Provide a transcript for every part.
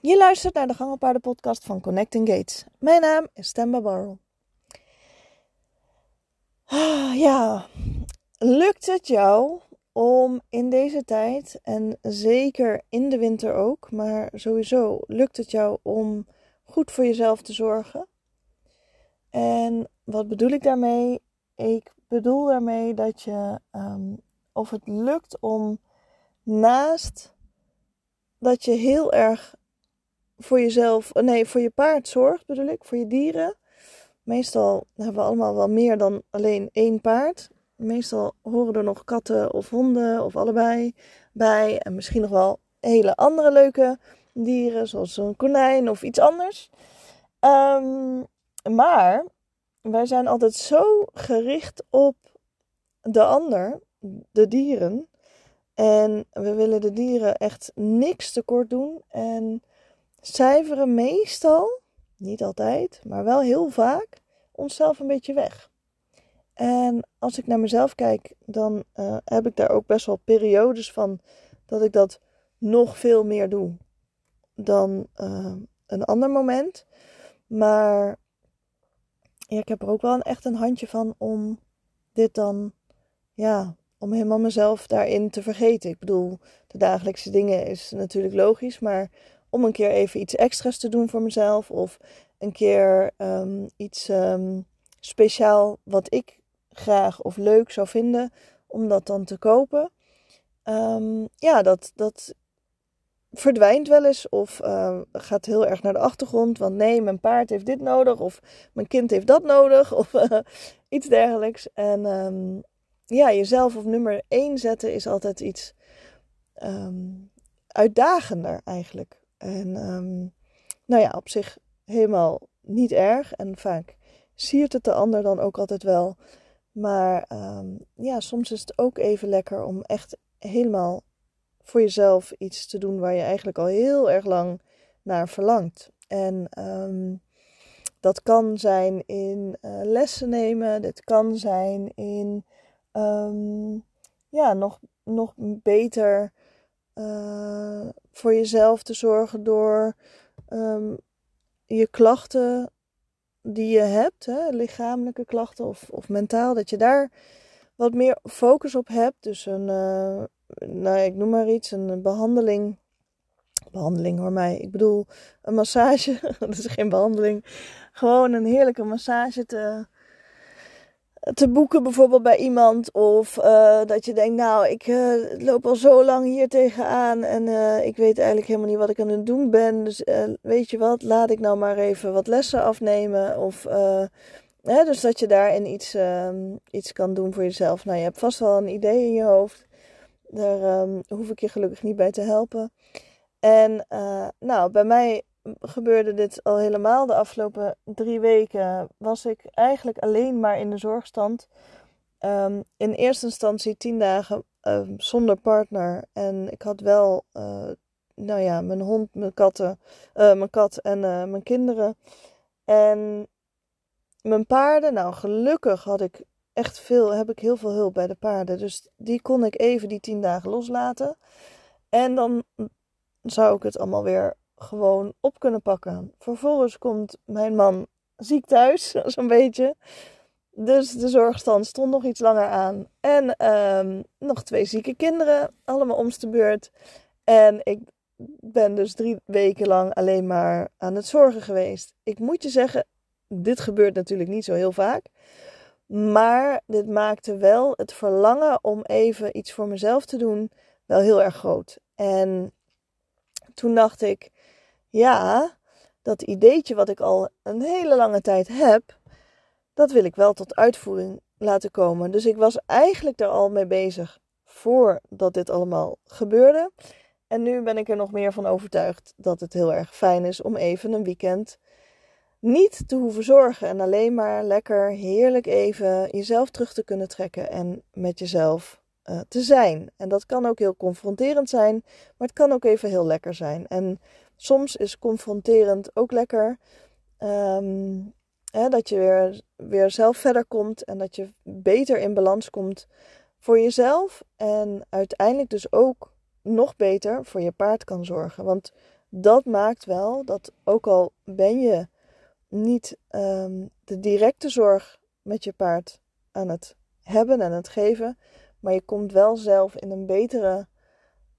Je luistert naar de Gangenpaarden podcast van Connecting Gates. Mijn naam is Stemba Barrel. Ah, ja, lukt het jou om in deze tijd, en zeker in de winter ook, maar sowieso lukt het jou om goed voor jezelf te zorgen? En wat bedoel ik daarmee? Ik bedoel daarmee dat je, um, of het lukt om naast dat je heel erg voor jezelf, nee, voor je paard zorgt, bedoel ik, voor je dieren. Meestal hebben we allemaal wel meer dan alleen één paard. Meestal horen er nog katten of honden of allebei bij. En misschien nog wel hele andere leuke dieren, zoals een konijn of iets anders. Um, maar wij zijn altijd zo gericht op de ander, de dieren. En we willen de dieren echt niks tekort doen. En cijferen meestal, niet altijd, maar wel heel vaak, onszelf een beetje weg. En als ik naar mezelf kijk, dan uh, heb ik daar ook best wel periodes van dat ik dat nog veel meer doe dan uh, een ander moment. Maar ja, ik heb er ook wel een, echt een handje van om dit dan, ja, om helemaal mezelf daarin te vergeten. Ik bedoel, de dagelijkse dingen is natuurlijk logisch, maar om een keer even iets extra's te doen voor mezelf of een keer um, iets um, speciaal wat ik graag of leuk zou vinden, om dat dan te kopen. Um, ja, dat, dat verdwijnt wel eens of uh, gaat heel erg naar de achtergrond. Want nee, mijn paard heeft dit nodig of mijn kind heeft dat nodig of iets dergelijks. En ja, jezelf op nummer 1 zetten is altijd iets uitdagender eigenlijk. En um, nou ja, op zich helemaal niet erg. En vaak siert het de ander dan ook altijd wel. Maar ja, soms is het ook even lekker om echt helemaal voor jezelf iets te doen waar je eigenlijk al heel erg lang naar verlangt. En um, dat kan zijn in uh, lessen nemen, dit kan zijn in ja, nog, nog beter uh, voor jezelf te zorgen door um, je klachten die je hebt, hè, lichamelijke klachten of, of mentaal, dat je daar wat meer focus op hebt. Dus een, uh, nou, ik noem maar iets, een behandeling. Behandeling hoor mij. Ik bedoel, een massage. dat is geen behandeling. Gewoon een heerlijke massage te, te boeken, bijvoorbeeld bij iemand. Of uh, dat je denkt, nou, ik uh, loop al zo lang hier tegenaan. En uh, ik weet eigenlijk helemaal niet wat ik aan het doen ben. Dus weet je wat, laat ik nou maar even wat lessen afnemen. Of. Hè, dus dat je daarin iets, um, iets kan doen voor jezelf. Nou, je hebt vast wel een idee in je hoofd. Daar um, hoef ik je gelukkig niet bij te helpen. En nou, bij mij gebeurde dit al helemaal. De afgelopen drie weken was ik eigenlijk alleen maar in de zorgstand. Um, in eerste instantie tien dagen uh, zonder partner. En ik had wel, uh, nou ja, mijn hond, mijn katten, uh, mijn kat en mijn kinderen. En mijn paarden, nou gelukkig had ik echt veel, heb ik heel veel hulp bij de paarden. Dus die kon ik even die tien dagen loslaten. En dan zou ik het allemaal weer gewoon op kunnen pakken. Vervolgens komt mijn man ziek thuis, zo'n beetje. Dus de zorgstand stond nog iets langer aan. En um, nog twee zieke kinderen, allemaal omste de beurt. En ik ben dus drie weken lang alleen maar aan het zorgen geweest. Ik moet je zeggen, dit gebeurt natuurlijk niet zo heel vaak. Maar dit maakte wel het verlangen om even iets voor mezelf te doen wel heel erg groot. En toen dacht ik, ja, dat ideetje wat ik al een hele lange tijd heb, dat wil ik wel tot uitvoering laten komen. Dus ik was eigenlijk er al mee bezig voordat dit allemaal gebeurde. En nu ben ik er nog meer van overtuigd dat het heel erg fijn is om even een weekend niet te hoeven zorgen en alleen maar lekker heerlijk even jezelf terug te kunnen trekken en met jezelf uh, te zijn. En dat kan ook heel confronterend zijn, maar het kan ook even heel lekker zijn. En soms is confronterend ook lekker. Um, hè, dat je weer, weer zelf verder komt en dat je beter in balans komt voor jezelf. En uiteindelijk dus ook nog beter voor je paard kan zorgen. Want dat maakt wel dat ook al ben je niet ehm, de directe zorg met je paard aan het hebben en het geven, maar je komt wel zelf in een betere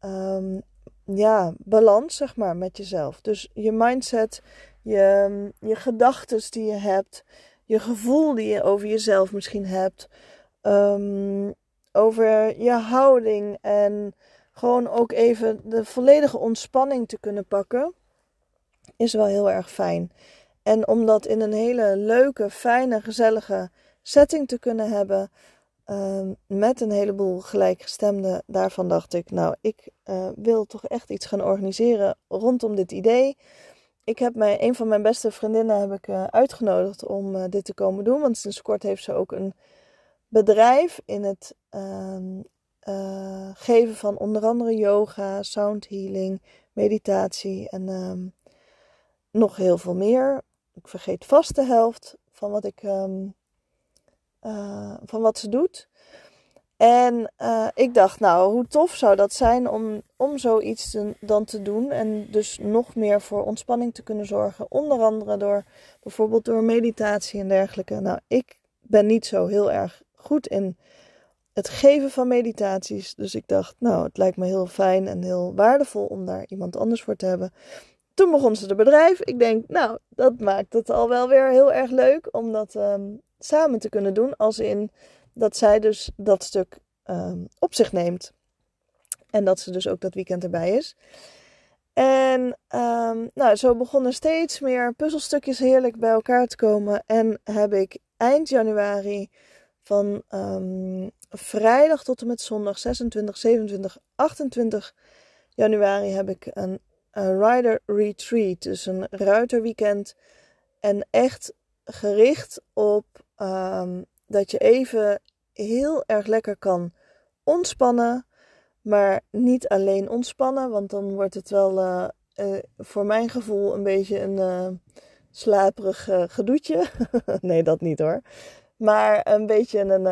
um, ja, balans, zeg maar, met jezelf. Dus je mindset, je, je gedachten die je hebt, je gevoel die je over jezelf misschien hebt, um, over je houding en gewoon ook even de volledige ontspanning te kunnen pakken, is wel heel erg fijn. En om dat in een hele leuke, fijne, gezellige setting te kunnen hebben, uh, met een heleboel gelijkgestemden, daarvan dacht ik, nou, ik uh, wil toch echt iets gaan organiseren rondom dit idee. Ik heb mij, een van mijn beste vriendinnen heb ik uh, uitgenodigd om uh, dit te komen doen. Want sinds kort heeft ze ook een bedrijf in het ehm, geven van onder andere yoga, sound healing, meditatie en um, nog heel veel meer. Ik vergeet vast de helft van wat ik uh, van wat ze doet. En uh, ik dacht, nou, hoe tof zou dat zijn om, om zoiets dan te doen. En dus nog meer voor ontspanning te kunnen zorgen. Onder andere door bijvoorbeeld door meditatie en dergelijke. Nou, ik ben niet zo heel erg goed in het geven van meditaties. Dus ik dacht, nou, het lijkt me heel fijn en heel waardevol om daar iemand anders voor te hebben. Toen begon ze de bedrijf. Ik denk, nou, dat maakt het al wel weer heel erg leuk om dat um, samen te kunnen doen. Als in dat zij dus dat stuk um, op zich neemt. En dat ze dus ook dat weekend erbij is. En um, nou, zo begonnen steeds meer puzzelstukjes heerlijk bij elkaar te komen. En heb ik eind januari van um, vrijdag tot en met zondag 26, 27, 28 januari heb ik een, een rider retreat. Dus een ruiterweekend. En echt gericht op um, dat je even heel erg lekker kan ontspannen. Maar niet alleen ontspannen, want dan wordt het wel uh, uh, voor mijn gevoel een beetje een uh, slaperig gedoetje. nee, dat niet hoor. Maar een beetje een.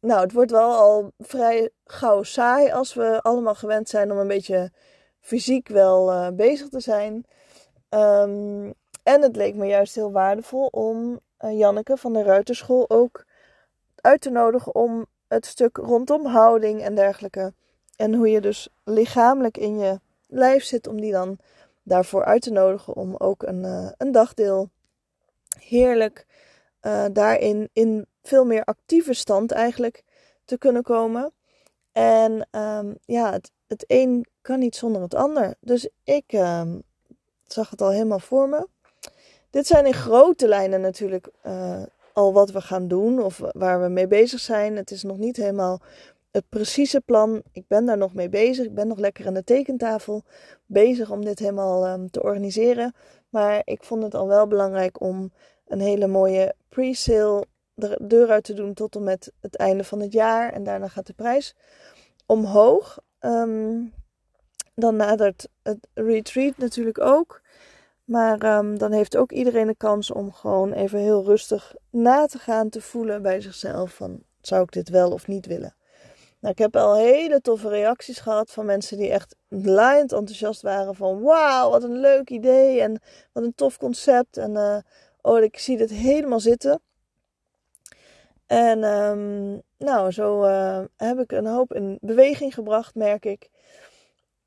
nou, het wordt wel al vrij gauw saai als we allemaal gewend zijn om een beetje fysiek wel bezig te zijn. Um, en het leek me juist heel waardevol om Janneke van de Ruiterschool ook uit te nodigen om het stuk rondom houding en dergelijke. En hoe je dus lichamelijk in je lijf zit, om die dan daarvoor uit te nodigen om ook een, uh, een dagdeel heerlijk uh, daarin in veel meer actieve stand eigenlijk te kunnen komen. En um, ja, het, het een kan niet zonder het ander. Dus ik um, zag het al helemaal voor me. Dit zijn in grote lijnen natuurlijk uh, al wat we gaan doen of waar we mee bezig zijn. Het is nog niet helemaal het precieze plan. Ik ben daar nog mee bezig. Ik ben nog lekker aan de tekentafel bezig om dit helemaal um, te organiseren. Maar ik vond het al wel belangrijk om een hele mooie pre-sale de deur uit te doen tot en met het einde van het jaar. En daarna gaat de prijs omhoog. Um, dan nadert het retreat natuurlijk ook. Maar um, dan heeft ook iedereen de kans om gewoon even heel rustig na te gaan, te voelen bij zichzelf van zou ik dit wel of niet willen. Nou, ik heb al hele toffe reacties gehad van mensen die echt laaiend enthousiast waren van wauw, wat een leuk idee en wat een tof concept en uh, oh, ik zie dit helemaal zitten. En um, nou, zo uh, heb ik een hoop in beweging gebracht, merk ik.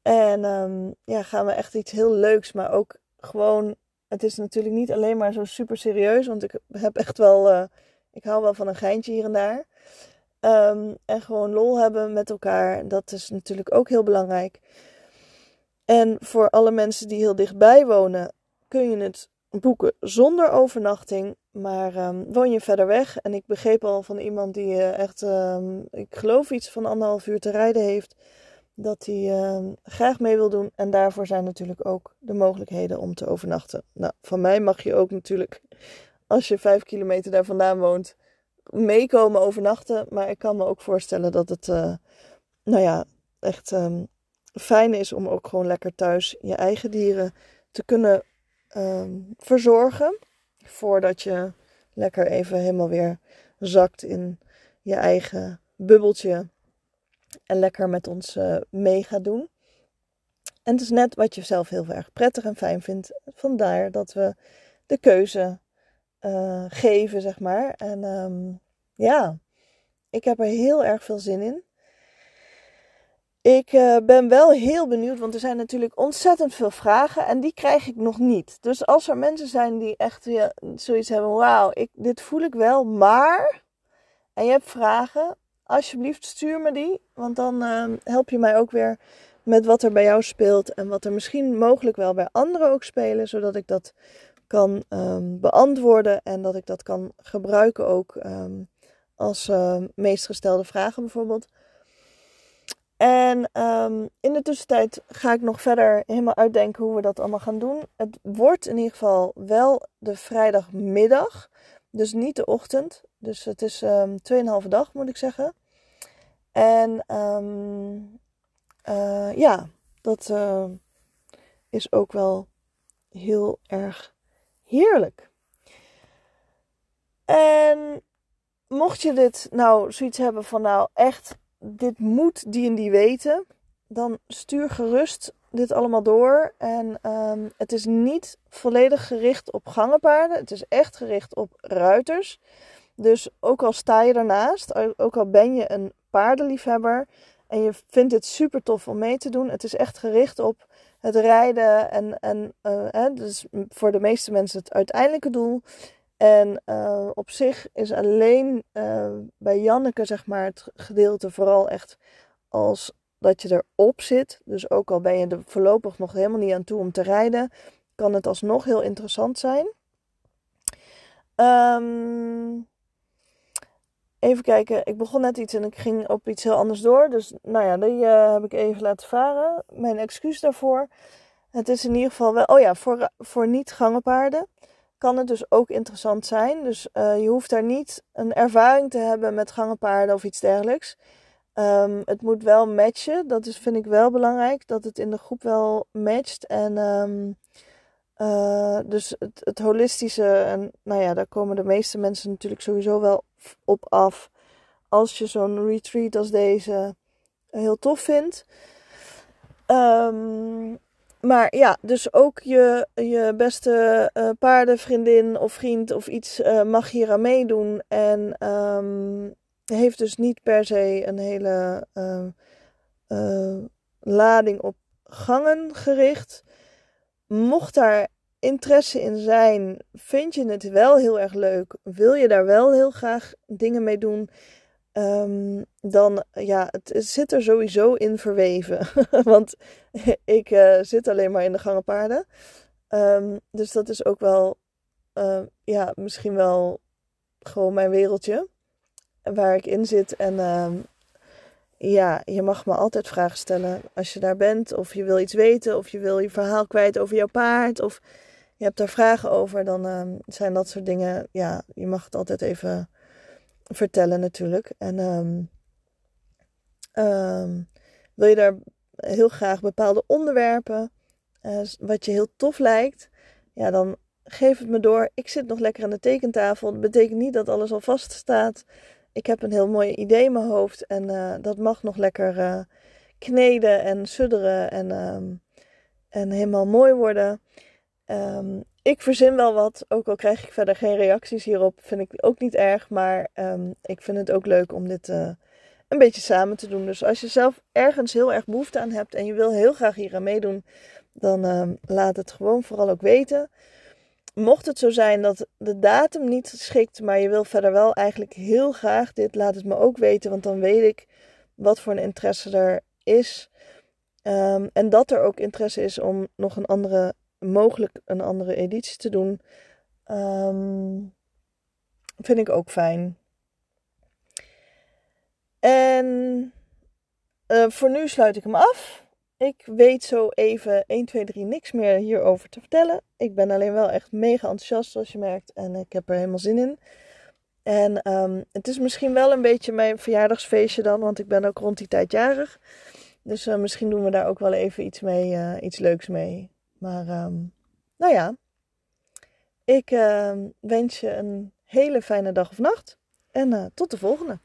En um, ja, gaan we echt iets heel leuks, maar ook gewoon, het is natuurlijk niet alleen maar zo super serieus, want ik heb echt wel, uh, ik hou wel van een geintje hier en daar. Um, en gewoon lol hebben met elkaar, dat is natuurlijk ook heel belangrijk. En voor alle mensen die heel dichtbij wonen, kun je het boeken zonder overnachting. Maar um, woon je verder weg, en ik begreep al van iemand die uh, echt, um, ik geloof iets van anderhalf uur te rijden heeft, dat hij uh, graag mee wil doen. En daarvoor zijn natuurlijk ook de mogelijkheden om te overnachten. Nou, van mij mag je ook natuurlijk, als je vijf kilometer daar vandaan woont, meekomen overnachten. Maar ik kan me ook voorstellen dat het, uh, nou ja, echt um, fijn is om ook gewoon lekker thuis je eigen dieren te kunnen um, verzorgen. Voordat je lekker even helemaal weer zakt in je eigen bubbeltje en lekker met ons uh, mee gaat doen. En het is net wat je zelf heel erg prettig en fijn vindt. Vandaar dat we de keuze uh, geven, zeg maar. En um, ja, ik heb er heel erg veel zin in. Ik uh, ben wel heel benieuwd, want er zijn natuurlijk ontzettend veel vragen en die krijg ik nog niet. Dus als er mensen zijn die echt ja, zoiets hebben, wauw, dit voel ik wel, maar... En je hebt vragen, alsjeblieft stuur me die, want dan uh, help je mij ook weer met wat er bij jou speelt en wat er misschien mogelijk wel bij anderen ook spelen, zodat ik dat kan um, beantwoorden en dat ik dat kan gebruiken ook um, als uh, meest gestelde vragen bijvoorbeeld. En in de tussentijd ga ik nog verder helemaal uitdenken hoe we dat allemaal gaan doen. Het wordt in ieder geval wel de vrijdagmiddag, dus niet de ochtend. Dus het is um, 2,5 dag moet ik zeggen. En um, uh, ja, dat uh, is ook wel heel erg heerlijk. En mocht je dit nou zoiets hebben van nou echt, dit moet die en die weten, dan stuur gerust dit allemaal door. En um, het is niet volledig gericht op gangenpaarden. Het is echt gericht op ruiters. Dus ook al sta je ernaast, ook al ben je een paardenliefhebber en je vindt het super tof om mee te doen, het is echt gericht op het rijden en, en uh, hè, dus voor de meeste mensen het uiteindelijke doel. En uh, op zich is alleen uh, bij Janneke zeg maar het gedeelte vooral echt als dat je erop zit. Dus ook al ben je er voorlopig nog helemaal niet aan toe om te rijden, kan het alsnog heel interessant zijn. Um, Even kijken, ik begon net iets en ik ging op iets heel anders door. Dus nou ja, die uh, heb ik even laten varen. Mijn excuus daarvoor. Het is in ieder geval wel, oh ja, voor, voor niet-gangenpaarden kan het dus ook interessant zijn. Dus uh, je hoeft daar niet een ervaring te hebben met gangenpaarden of iets dergelijks. Um, het moet wel matchen, dat is, vind ik wel belangrijk, dat het in de groep wel matcht. En um, uh, dus het, het holistische, en nou ja, daar komen de meeste mensen natuurlijk sowieso wel op af. Als je zo'n retreat als deze heel tof vindt. Um, maar ja, dus ook je, je beste uh, paardenvriendin of vriend of iets uh, mag hier aan meedoen. En um, heeft dus niet per se een hele lading op gangen gericht. Mocht daar interesse in zijn, vind je het wel heel erg leuk, wil je daar wel heel graag dingen mee doen, um, dan ja, het, zit er sowieso in verweven. Want ik uh, zit alleen maar in de gangenpaarden. Um, dus dat is ook wel, uh, ja, misschien wel gewoon mijn wereldje waar ik in zit. En ja, je mag me altijd vragen stellen als je daar bent, of je wil iets weten, of je wil je verhaal kwijt over jouw paard, of je hebt daar vragen over, dan uh, zijn dat soort dingen, ja, je mag het altijd even vertellen natuurlijk. En um, um, wil je daar heel graag bepaalde onderwerpen, uh, wat je heel tof lijkt, ja, dan geef het me door. Ik zit nog lekker aan de tekentafel. Dat betekent niet dat alles al vast staat. Ik heb een heel mooi idee in mijn hoofd en uh, dat mag nog lekker uh, kneden en sudderen en, um, en helemaal mooi worden. Um, ik verzin wel wat, ook al krijg ik verder geen reacties hierop, vind ik ook niet erg. Maar um, ik vind het ook leuk om dit uh, een beetje samen te doen. Dus als je zelf ergens heel erg behoefte aan hebt en je wil heel graag hier aan meedoen, dan laat het gewoon vooral ook weten. Mocht het zo zijn dat de datum niet schikt, maar je wil verder wel eigenlijk heel graag dit, laat het me ook weten, want dan weet ik wat voor een interesse er is. Um, en dat er ook interesse is om nog een andere mogelijk een andere editie te doen. Um, vind ik ook fijn. En uh, voor nu sluit ik hem af. Ik weet zo even 1, 2, 3 niks meer hierover te vertellen. Ik ben alleen wel echt mega enthousiast, zoals je merkt. En ik heb er helemaal zin in. En um, het is misschien wel een beetje mijn verjaardagsfeestje dan, want ik ben ook rond die tijd jarig. Dus uh, misschien doen we daar ook wel even iets mee, uh, iets leuks mee. Maar um, nou ja, ik uh, wens je een hele fijne dag of nacht. En uh, tot de volgende.